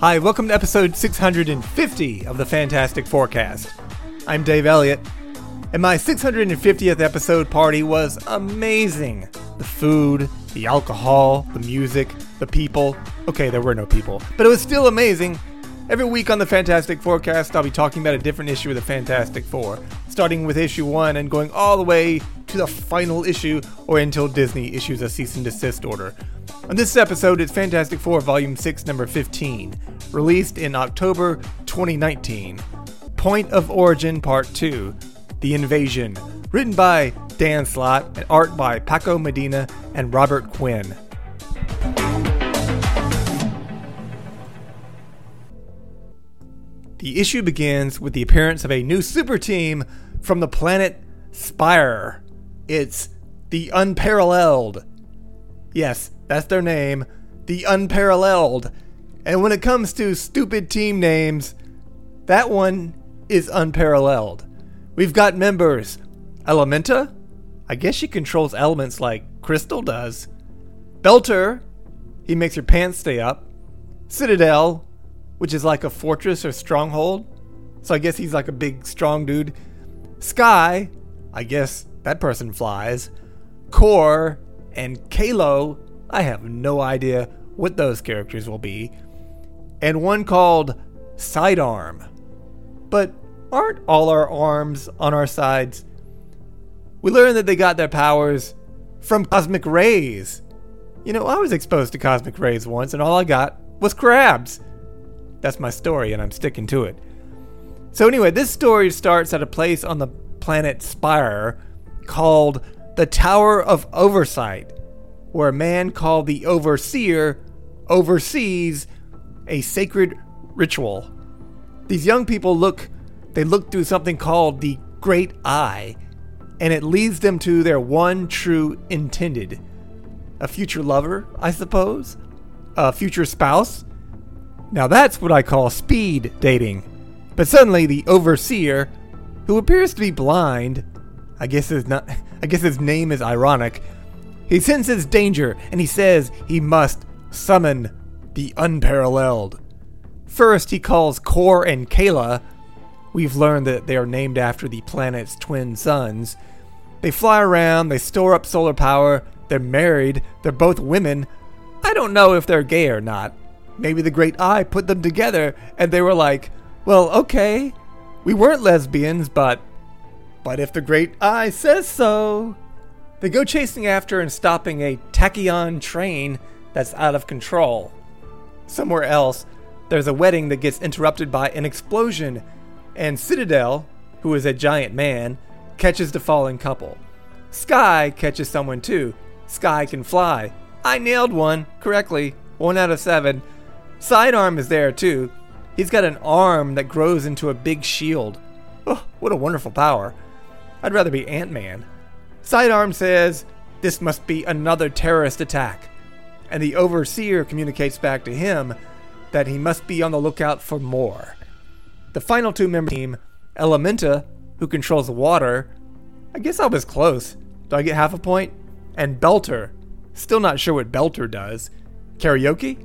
Hi, welcome to episode 650 of the Fantastic Forecast. I'm Dave Elliott, and my 650th episode party was amazing. The food, the alcohol, the music, the people. Okay, there were no people, but it was still amazing. Every week on the Fantastic Forecast, I'll be talking about a different issue of the Fantastic Four, starting with issue 1 and going all the way to the final issue or until Disney issues a cease and desist order. On this episode, it's Fantastic Four Volume 6, Number 15, released in October 2019. Point of Origin Part 2 The Invasion, written by Dan Slott and art by Paco Medina and Robert Quinn. The issue begins with the appearance of a new super team from the planet Spire. It's the Unparalleled. Yes, that's their name, the Unparalleled. And when it comes to stupid team names, that one is unparalleled. We've got members Elementa, I guess she controls elements like Crystal does. Belter, he makes your pants stay up. Citadel, which is like a fortress or stronghold. So I guess he's like a big, strong dude. Sky, I guess that person flies. Core and Kalo, I have no idea what those characters will be. And one called Sidearm. But aren't all our arms on our sides? We learn that they got their powers from cosmic rays. You know, I was exposed to cosmic rays once, and all I got was crabs. That's my story, and I'm sticking to it. So, anyway, this story starts at a place on the planet Spire called the Tower of Oversight, where a man called the Overseer oversees a sacred ritual. These young people look they look through something called the Great Eye, and it leads them to their one true intended. A future lover, I suppose? A future spouse? Now that's what I call speed dating. But suddenly the overseer, who appears to be blind, I guess his not I guess his name is ironic. He senses danger and he says he must summon the unparalleled. First, he calls Core and Kayla. We've learned that they are named after the planet's twin suns. They fly around, they store up solar power, they're married, they're both women. I don't know if they're gay or not. Maybe the Great Eye put them together and they were like, well, okay, we weren't lesbians, but. But if the Great Eye says so. They go chasing after and stopping a tachyon train that's out of control. Somewhere else, there's a wedding that gets interrupted by an explosion, and Citadel, who is a giant man, catches the falling couple. Sky catches someone too. Sky can fly. I nailed one correctly. One out of seven. Sidearm is there too. He's got an arm that grows into a big shield. Oh, what a wonderful power. I'd rather be Ant Man. Sidearm says, This must be another terrorist attack. And the Overseer communicates back to him that he must be on the lookout for more. The final two member team, Elementa, who controls the water, I guess I was close. Do I get half a point? And Belter, still not sure what Belter does. Karaoke?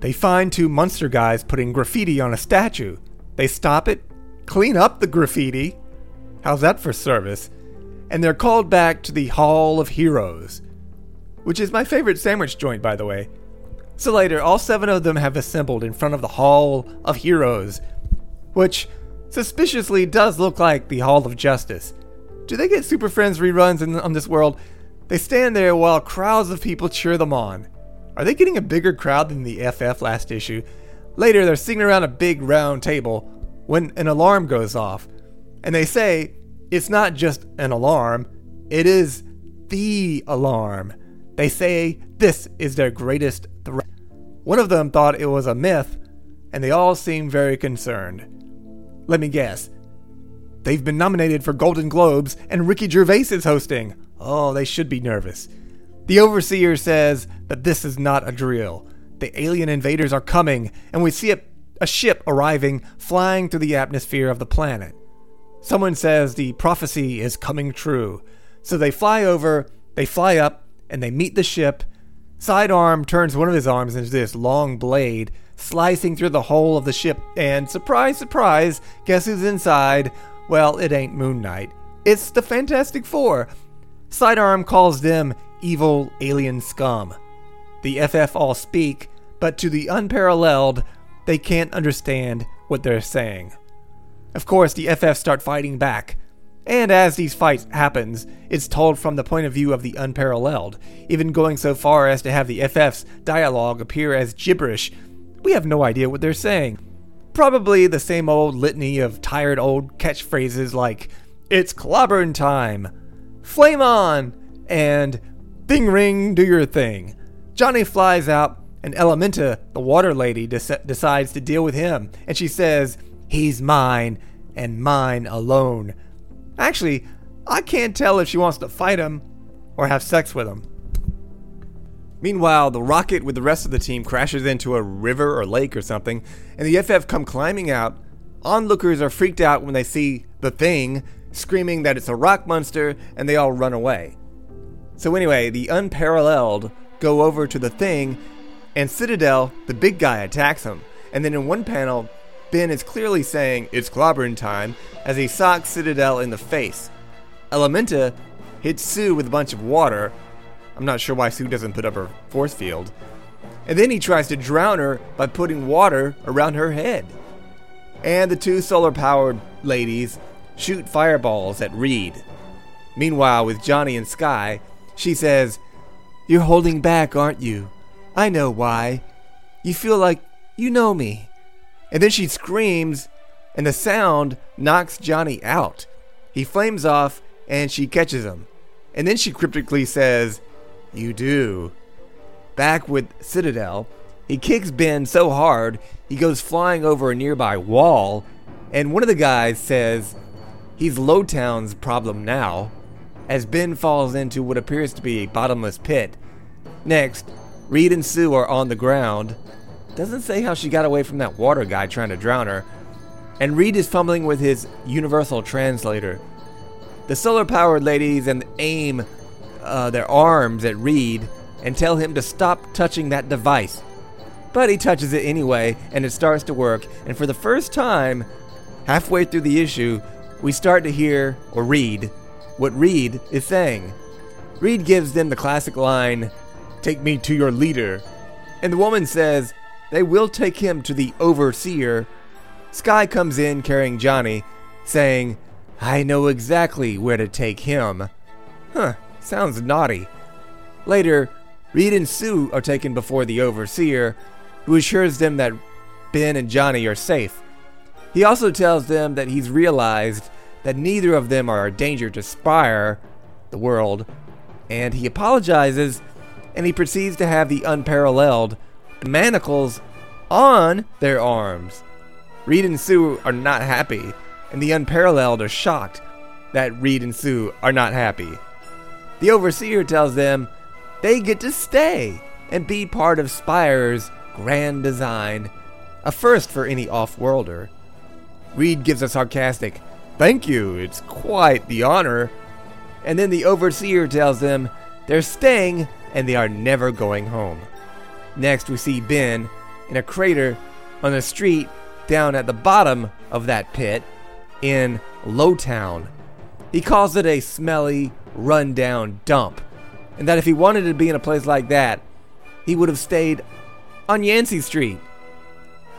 They find two monster guys putting graffiti on a statue. They stop it, clean up the graffiti. How's that for service? And they're called back to the Hall of Heroes, which is my favorite sandwich joint, by the way. So later, all seven of them have assembled in front of the Hall of Heroes, which suspiciously does look like the Hall of Justice. Do they get Super Friends reruns in, on this world? They stand there while crowds of people cheer them on. Are they getting a bigger crowd than the FF last issue? Later, they're sitting around a big round table when an alarm goes off. And they say it's not just an alarm, it is the alarm. They say this is their greatest threat. One of them thought it was a myth, and they all seem very concerned. Let me guess. They've been nominated for Golden Globes, and Ricky Gervais is hosting. Oh, they should be nervous. The Overseer says that this is not a drill. The alien invaders are coming, and we see a, a ship arriving, flying through the atmosphere of the planet. Someone says the prophecy is coming true. So they fly over, they fly up, and they meet the ship. Sidearm turns one of his arms into this long blade slicing through the hull of the ship, and surprise, surprise, guess who's inside? Well, it ain't Moon Knight. It's the Fantastic Four. Sidearm calls them evil alien scum. The FF all speak, but to the unparalleled, they can't understand what they're saying. Of course, the FF start fighting back. And as these fights happens, it's told from the point of view of the unparalleled, even going so far as to have the FF's dialogue appear as gibberish. We have no idea what they're saying. Probably the same old litany of tired old catchphrases like, It's clobbering time, Flame on, and Thing ring, do your thing. Johnny flies out, and Elementa, the water lady, decides to deal with him, and she says, He's mine, and mine alone. Actually, I can't tell if she wants to fight him or have sex with him. Meanwhile, the rocket with the rest of the team crashes into a river or lake or something, and the FF come climbing out. Onlookers are freaked out when they see the thing, screaming that it's a rock monster, and they all run away. So, anyway, the unparalleled go over to the thing, and Citadel, the big guy, attacks him. And then in one panel, Ben is clearly saying, It's clobbering time, as he socks Citadel in the face. Elementa hits Sue with a bunch of water. I'm not sure why Sue doesn't put up her force field. And then he tries to drown her by putting water around her head. And the two solar powered ladies shoot fireballs at Reed. Meanwhile, with Johnny and Sky, she says, You're holding back, aren't you? I know why. You feel like you know me. And then she screams, and the sound knocks Johnny out. He flames off, and she catches him. And then she cryptically says, You do. Back with Citadel, he kicks Ben so hard he goes flying over a nearby wall, and one of the guys says he's Lowtown's problem now, as Ben falls into what appears to be a bottomless pit. Next, Reed and Sue are on the ground, doesn't say how she got away from that water guy trying to drown her. And Reed is fumbling with his universal translator. The solar powered ladies and aim uh, their arms at Reed and tell him to stop touching that device. But he touches it anyway, and it starts to work. And for the first time, halfway through the issue, we start to hear or read what Reed is saying. Reed gives them the classic line, Take me to your leader. And the woman says, they will take him to the overseer. Sky comes in carrying Johnny, saying, I know exactly where to take him. Huh, sounds naughty. Later, Reed and Sue are taken before the overseer, who assures them that Ben and Johnny are safe. He also tells them that he's realized that neither of them are a danger to Spire, the world, and he apologizes and he proceeds to have the unparalleled manacles on their arms. Reed and Sue are not happy, and the Unparalleled are shocked that Reed and Sue are not happy. The Overseer tells them they get to stay and be part of Spire's grand design, a first for any off worlder. Reed gives a sarcastic, Thank you, it's quite the honor. And then the Overseer tells them they're staying and they are never going home. Next, we see Ben in a crater on the street down at the bottom of that pit in Lowtown. He calls it a smelly, run-down dump, and that if he wanted to be in a place like that, he would have stayed on Yancey Street.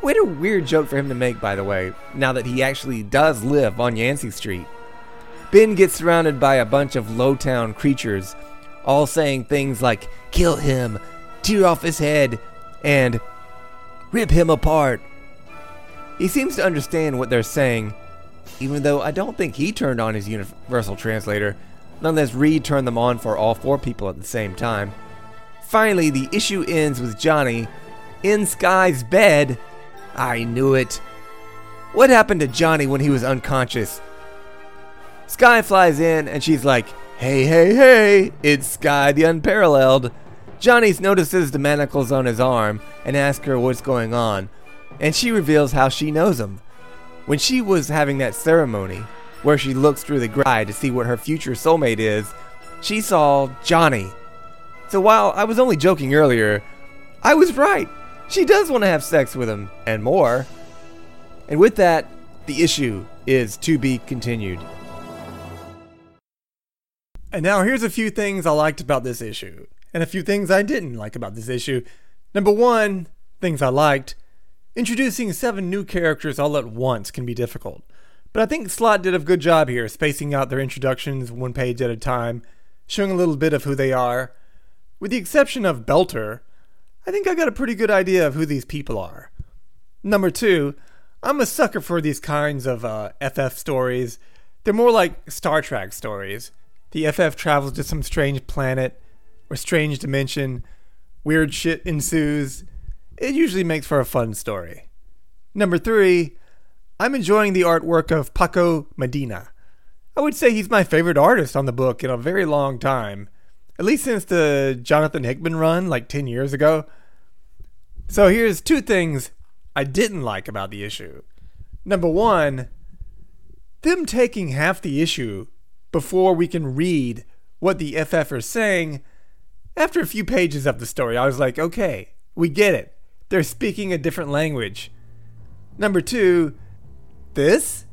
What a weird joke for him to make, by the way, now that he actually does live on Yancey Street. Ben gets surrounded by a bunch of Lowtown creatures, all saying things like, kill him, tear off his head, and rip him apart. He seems to understand what they're saying, even though I don't think he turned on his universal translator. Nonetheless, Reed turned them on for all four people at the same time. Finally, the issue ends with Johnny in Sky's bed. I knew it. What happened to Johnny when he was unconscious? Sky flies in and she's like, Hey, hey, hey, it's Sky the Unparalleled. Johnny notices the manacles on his arm and asks her what's going on, and she reveals how she knows him. When she was having that ceremony, where she looks through the Great Eye to see what her future soulmate is, she saw Johnny. So while I was only joking earlier, I was right. she does want to have sex with him and more. And with that, the issue is to be continued. And now here's a few things I liked about this issue, and a few things I didn't like about this issue. Number one, things I liked. Introducing seven new characters all at once can be difficult. But I think Slott did a good job here, spacing out their introductions one page at a time, showing a little bit of who they are. With the exception of Belter, I think I got a pretty good idea of who these people are. Number two, I'm a sucker for these kinds of uh, FF stories. They're more like Star Trek stories. The FF travels to some strange planet or strange dimension, weird shit ensues. It usually makes for a fun story. Number three, I'm enjoying the artwork of Paco Medina. I would say he's my favorite artist on the book in a very long time, at least since the Jonathan Hickman run like 10 years ago. So here's two things I didn't like about the issue. Number one, them taking half the issue before we can read what the FF are saying. After a few pages of the story, I was like, okay, we get it. They're speaking a different language. Number two, this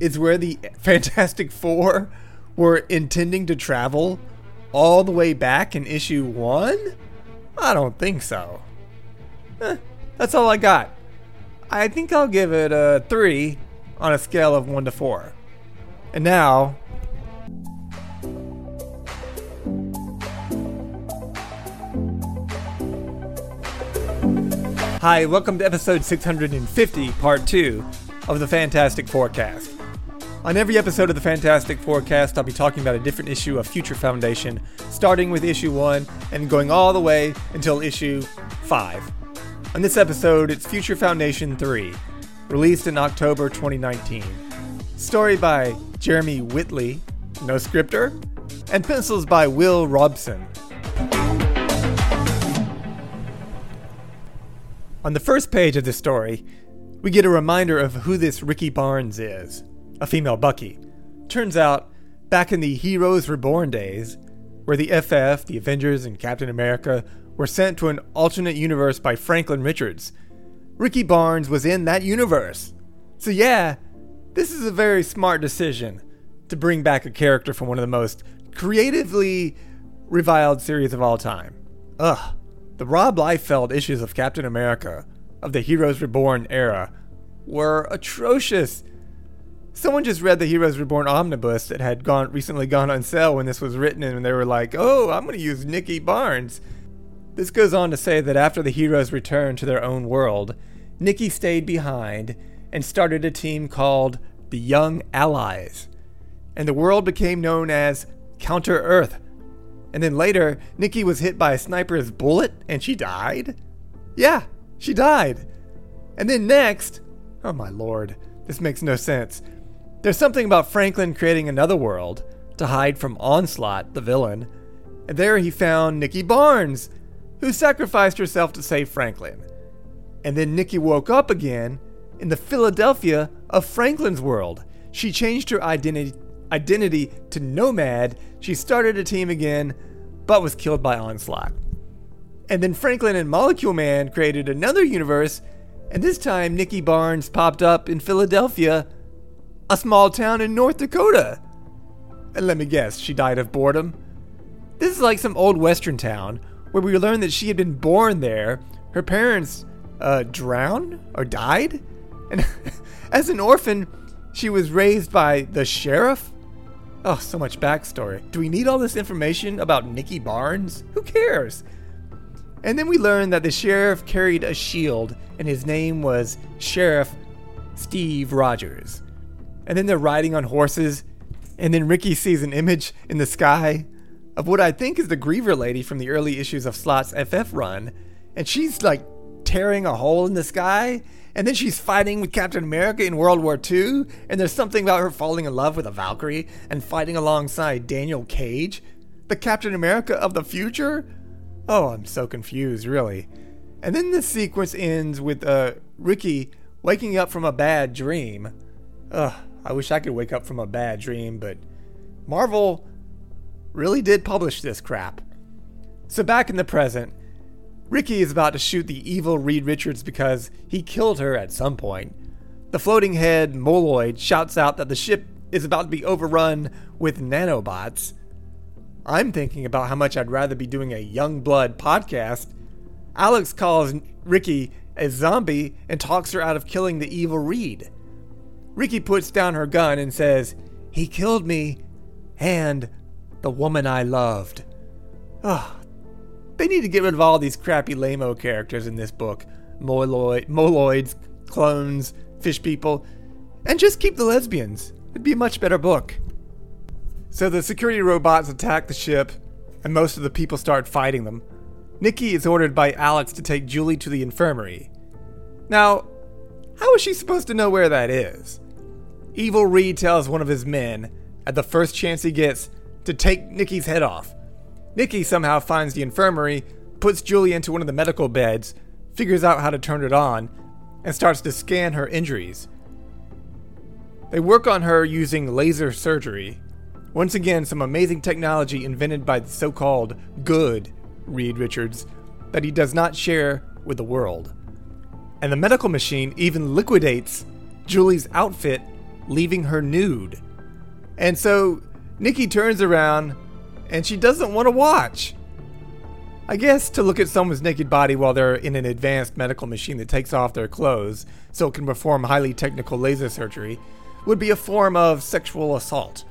is where the Fantastic Four were intending to travel all the way back in issue one? I don't think so. Eh, that's all I got. I think I'll give it a 3 on a scale of 1 to 4. And now. Hi, welcome to episode 650, part 2 of the Fantastic Forecast. On every episode of the Fantastic Forecast, I'll be talking about a different issue of Future Foundation, starting with issue 1 and going all the way until issue 5. On this episode, it's Future Foundation 3, released in October 2019. Story by Jeremy Whitley, no scripter, and pencils by Will Robson. On the first page of the story, we get a reminder of who this Rikki Barnes is a female Bucky. Turns out, back in the Heroes Reborn days, where the FF, the Avengers, and Captain America were sent to an alternate universe by Franklin Richards, Rikki Barnes was in that universe. So, yeah, this is a very smart decision to bring back a character from one of the most creatively reviled series of all time. Ugh. The Rob Liefeld issues of Captain America of the Heroes Reborn era were atrocious. Someone just read the Heroes Reborn omnibus that had gone recently gone on sale when this was written, and they were like, "Oh, I'm going to use Nikki Barnes." This goes on to say that after the heroes returned to their own world, Nikki stayed behind and started a team called the Young Allies, and the world became known as Counter Earth. And then later, Nikki was hit by a sniper's bullet and she died? Yeah, she died. And then next, oh my lord, this makes no sense. There's something about Franklin creating another world to hide from Onslaught, the villain. And there he found Nikki Barnes, who sacrificed herself to save Franklin. And then Nikki woke up again in the Philadelphia of Franklin's world. She changed her identity identity to Nomad. She started a team again, but was killed by Onslaught. And then Franklin and Molecule Man created another universe, and this time Nikki Barnes popped up in Philadelphia, a small town in North Dakota. And let me guess, she died of boredom. This is like some old western town where we learn that she had been born there. Her parents uh, drowned or died, and as an orphan, she was raised by the sheriff. Oh, so much backstory. Do we need all this information about Nikki Barnes? Who cares? And then we learn that the sheriff carried a shield, and his name was Sheriff Steve Rogers. And then they're riding on horses, and then Rikki sees an image in the sky of what I think is the Griever lady from the early issues of Slott's FF run, and she's like tearing a hole in the sky, and then she's fighting with Captain America in World War II, and there's something about her falling in love with a Valkyrie and fighting alongside Danielle Cage, the Captain America of the future. Oh, I'm so confused, really. And then the sequence ends with uh, Rikki waking up from a bad dream. Ugh, I wish I could wake up from a bad dream, but Marvel really did publish this crap. So back in the present, Rikki is about to shoot the evil Reed Richards because he killed her at some point. The floating head Moloid shouts out that the ship is about to be overrun with nanobots. I'm thinking about how much I'd rather be doing a Youngblood podcast. Alex calls Rikki a zombie and talks her out of killing the evil Reed. Rikki puts down her gun and says, He killed me and the woman I loved. Oh, they need to get rid of all these crappy lame characters in this book. Moloid, moloids, clones, fish people, and just keep the lesbians. It'd be a much better book. So the security robots attack the ship, and most of the people start fighting them. Nikki is ordered by Alex to take Julie to the infirmary. Now, how is she supposed to know where that is? Evil Reed tells one of his men, at the first chance he gets, to take Nikki's head off. Nikki somehow finds the infirmary, puts Julie into one of the medical beds, figures out how to turn it on, and starts to scan her injuries. They work on her using laser surgery. Once again, some amazing technology invented by the so called good Reed Richards that he does not share with the world. And the medical machine even liquidates Julie's outfit, leaving her nude. And so Nikki turns around and she doesn't want to watch. I guess to look at someone's naked body while they're in an advanced medical machine that takes off their clothes so it can perform highly technical laser surgery would be a form of sexual assault.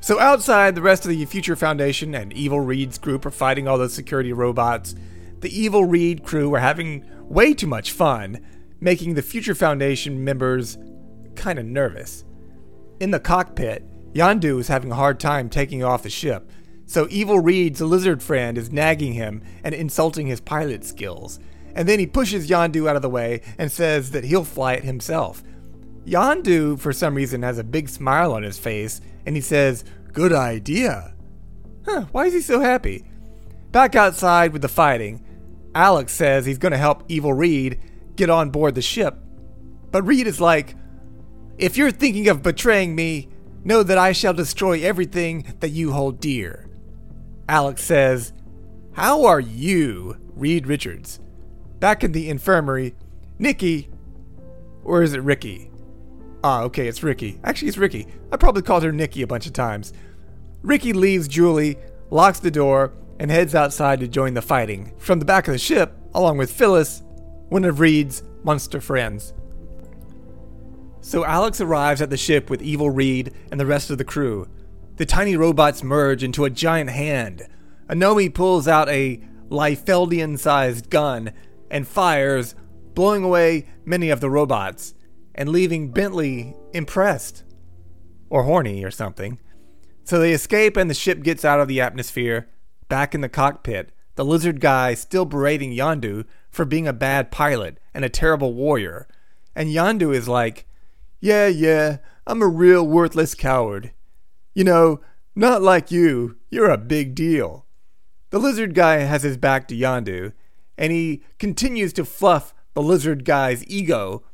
So outside, the rest of the Future Foundation and Evil Reed's group are fighting all those security robots. The Evil Reed crew are having way too much fun, making the Future Foundation members kind of nervous. In the cockpit, Yondu is having a hard time taking off the ship, so Evil Reed's lizard friend is nagging him and insulting his pilot skills. And then he pushes Yondu out of the way and says that he'll fly it himself. Yondu, for some reason, has a big smile on his face and he says, Good idea. Huh, why is he so happy? Back outside with the fighting, Alex says he's going to help Evil Reed get on board the ship. But Reed is like, If you're thinking of betraying me, know that I shall destroy everything that you hold dear. Alex says, How are you, Reed Richards? Back in the infirmary, Nikki, or is it Rikki? Ah, okay, it's Rikki. Actually, it's Rikki. I probably called her Nikki a bunch of times. Rikki leaves Julie, locks the door, and heads outside to join the fighting from the back of the ship, along with Phyllis, one of Reed's monster friends. So Alex arrives at the ship with Evil Reed and the rest of the crew. The tiny robots merge into a giant hand. Onome pulls out a Liefeldian sized gun and fires, blowing away many of the robots and leaving Bentley impressed. Or horny or something. So they escape and the ship gets out of the atmosphere, back in the cockpit, the lizard guy still berating Yondu for being a bad pilot and a terrible warrior. And Yondu is like, Yeah, yeah, I'm a real worthless coward. You know, not like you, you're a big deal. The lizard guy has his back to Yondu, and he continues to fluff the lizard guy's ego.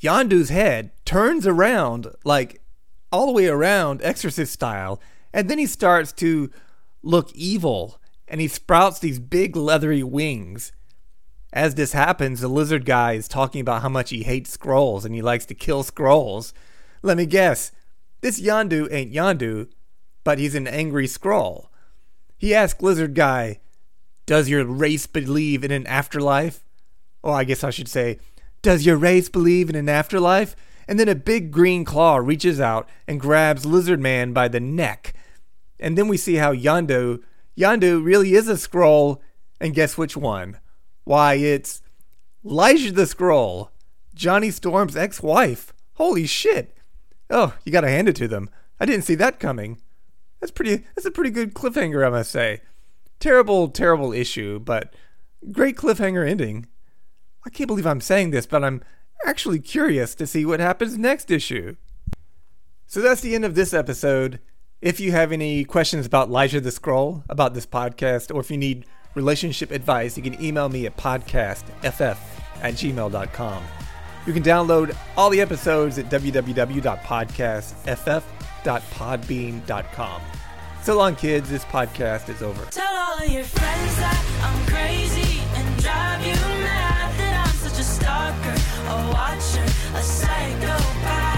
Yondu's head turns around, like all the way around, exorcist style, and then he starts to look evil, and he sprouts these big leathery wings. As this happens, the lizard guy is talking about how much he hates Skrulls and he likes to kill Skrulls. Let me guess, this Yondu ain't Yondu, but he's an angry Skrull. He asks Lizard Guy, Does your race believe in an afterlife? Or I guess I should say, Does your race believe in an afterlife? And then a big green claw reaches out and grabs Lizard Man by the neck. And then we see how Yondu, Yondu really is a Skrull, and guess which one? Why, it's Lyja the Skrull, Johnny Storm's ex-wife. Holy shit! Oh, you gotta hand it to them. I didn't see that coming. That's pretty. That's a pretty good cliffhanger, I must say. Terrible, terrible issue, but great cliffhanger ending. I can't believe I'm saying this, but I'm actually curious to see what happens next issue. So that's the end of this episode. If you have any questions about Lyja the Skrull, about this podcast, or if you need relationship advice, you can email me at podcastff at gmail.com. You can download all the episodes at www.podcastff.podbean.com. So long, kids. This podcast is over. Tell all your friends that I'm crazy and drive you mad that I'm such a stalker, a watcher, a psychopath.